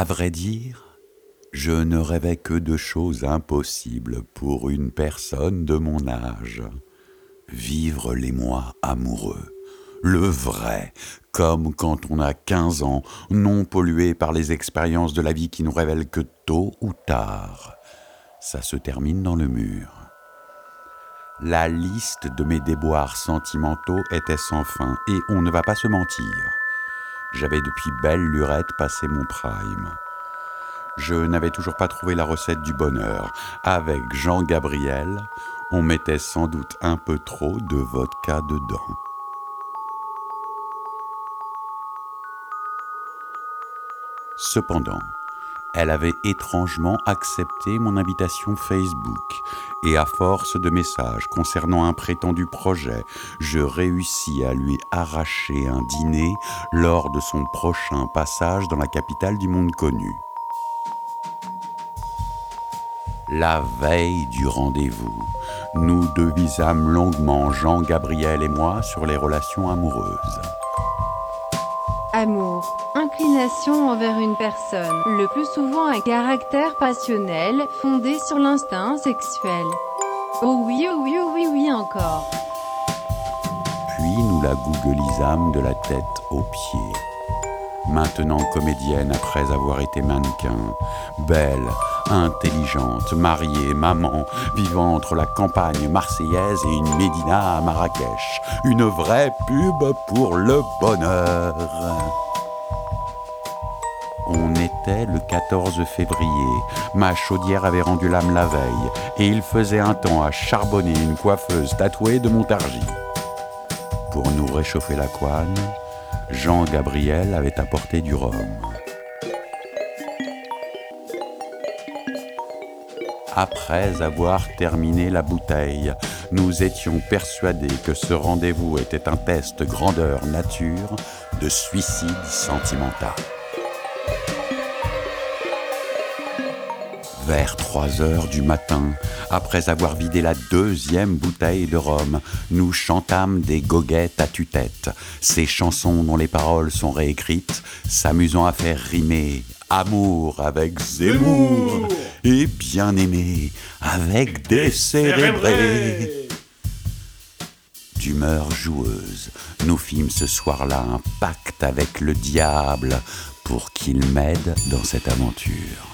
À vrai dire, je ne rêvais que de choses impossibles pour une personne de mon âge. Vivre les mois amoureux, le vrai, comme quand on a 15 ans, non pollué par les expériences de la vie qui nous révèlent que tôt ou tard, ça se termine dans le mur. La liste de mes déboires sentimentaux était sans fin, et on ne va pas se mentir. J'avais depuis belle lurette passé mon prime. Je n'avais toujours pas trouvé la recette du bonheur. Avec Jean Gabriel, on mettait sans doute un peu trop de vodka dedans. Cependant, elle avait étrangement accepté mon invitation Facebook, et à force de messages concernant un prétendu projet, je réussis à lui arracher un dîner lors de son prochain passage dans la capitale du monde connu. La veille du rendez-vous, nous devisâmes longuement Jean-Gabriel et moi sur les relations amoureuses. Amour. Envers une personne, le plus souvent un caractère passionnel, fondé sur l'instinct sexuel. Oh oui, oh oui, oh oui, oui encore. Puis nous la googlisâmes de la tête aux pieds. Maintenant comédienne après avoir été mannequin, belle, intelligente, mariée, maman, vivant entre la campagne marseillaise et une médina à Marrakech. Une vraie pub pour le bonheur. On était le 14 février. Ma chaudière avait rendu l'âme la veille, et il faisait un temps à charbonner une coiffeuse tatouée de Montargis. Pour nous réchauffer la couenne, Jean Gabriel avait apporté du rhum. Après avoir terminé la bouteille, nous étions persuadés que ce rendez-vous était un test grandeur nature de suicide sentimental. Vers 3 heures du matin, après avoir vidé la deuxième bouteille de rhum, nous chantâmes des goguettes à tue-tête, ces chansons dont les paroles sont réécrites, s'amusant à faire rimer amour avec Zemmour et bien-aimé avec décérébré. D'humeur joueuse, nous fîmes ce soir-là un pacte avec le diable pour qu'il m'aide dans cette aventure.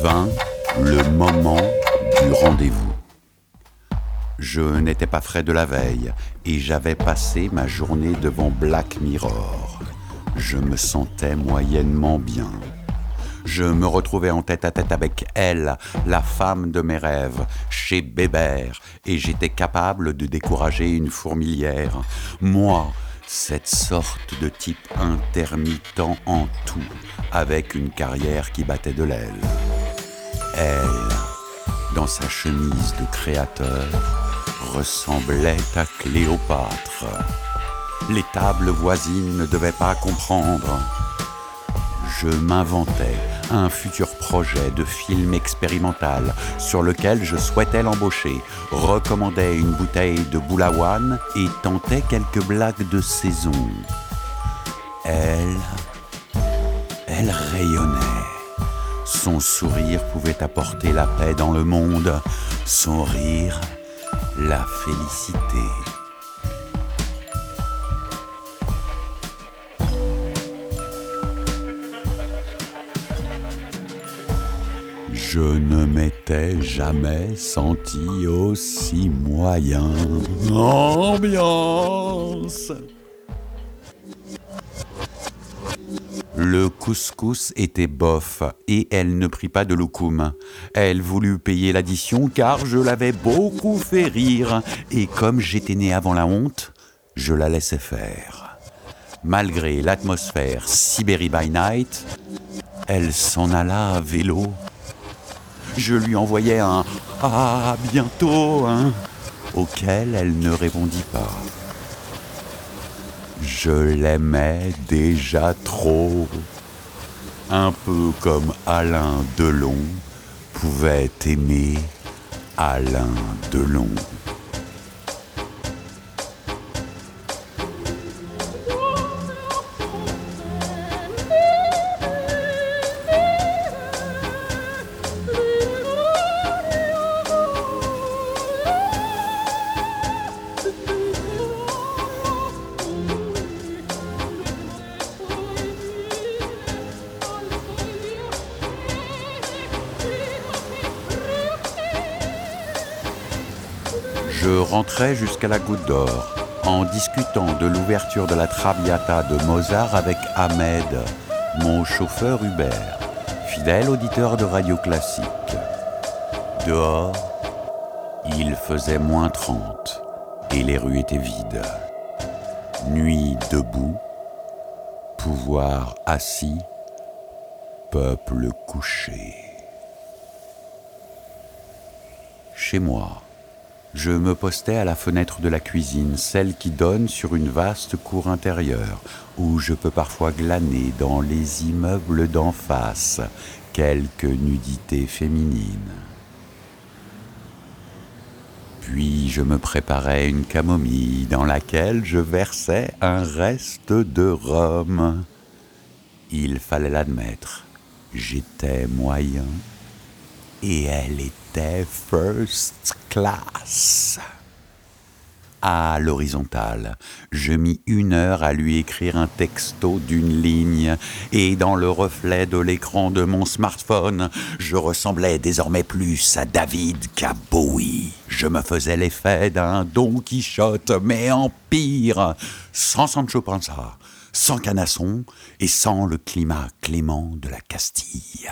Vint le moment du rendez-vous. Je n'étais pas frais de la veille et j'avais passé ma journée devant Black Mirror. Je me sentais moyennement bien. Je me retrouvais en tête à tête avec elle, la femme de mes rêves, chez Bébert, et j'étais capable de décourager une fourmilière. Moi, cette sorte de type intermittent en tout, avec une carrière qui battait de l'aile. Elle, dans sa chemise de créateur, ressemblait à Cléopâtre. Les tables voisines ne devaient pas comprendre. Je m'inventais un futur projet de film expérimental sur lequel je souhaitais l'embaucher, recommandais une bouteille de boulawan et tentais quelques blagues de saison. Elle, elle rayonnait. Son sourire pouvait apporter la paix dans le monde. Son rire, la félicité. Je ne m'étais jamais senti aussi moyen. Ambiance Le couscous était bof et elle ne prit pas de loukoum. Elle voulut payer l'addition car je l'avais beaucoup fait rire et comme j'étais né avant la honte, je la laissais faire. Malgré l'atmosphère Sibérie by Night, elle s'en alla à vélo. Je lui envoyais un Ah, bientôt, hein, auquel elle ne répondit pas. Je l'aimais déjà trop. Un peu comme Alain Delon pouvait aimer Alain Delon. Je rentrais jusqu'à la goutte d'or en discutant de l'ouverture de la Traviata de Mozart avec Ahmed, mon chauffeur Uber, fidèle auditeur de radio classique. Dehors, il faisait moins 30 et les rues étaient vides. Nuit debout, pouvoir assis, peuple couché. Chez moi, je me postais à la fenêtre de la cuisine, celle qui donne sur une vaste cour intérieure, où je peux parfois glaner dans les immeubles d'en face quelques nudités féminines. Puis je me préparais une camomille dans laquelle je versais un reste de rhum. Il fallait l'admettre, j'étais moyen et elle était first class. À l'horizontale, je mis une heure à lui écrire un texto d'une ligne, et dans le reflet de l'écran de mon smartphone, je ressemblais désormais plus à David qu'à Bowie. Je me faisais l'effet d'un Don Quichotte, mais en pire, sans Sancho Panza, sans Canasson et sans le climat clément de la Castille.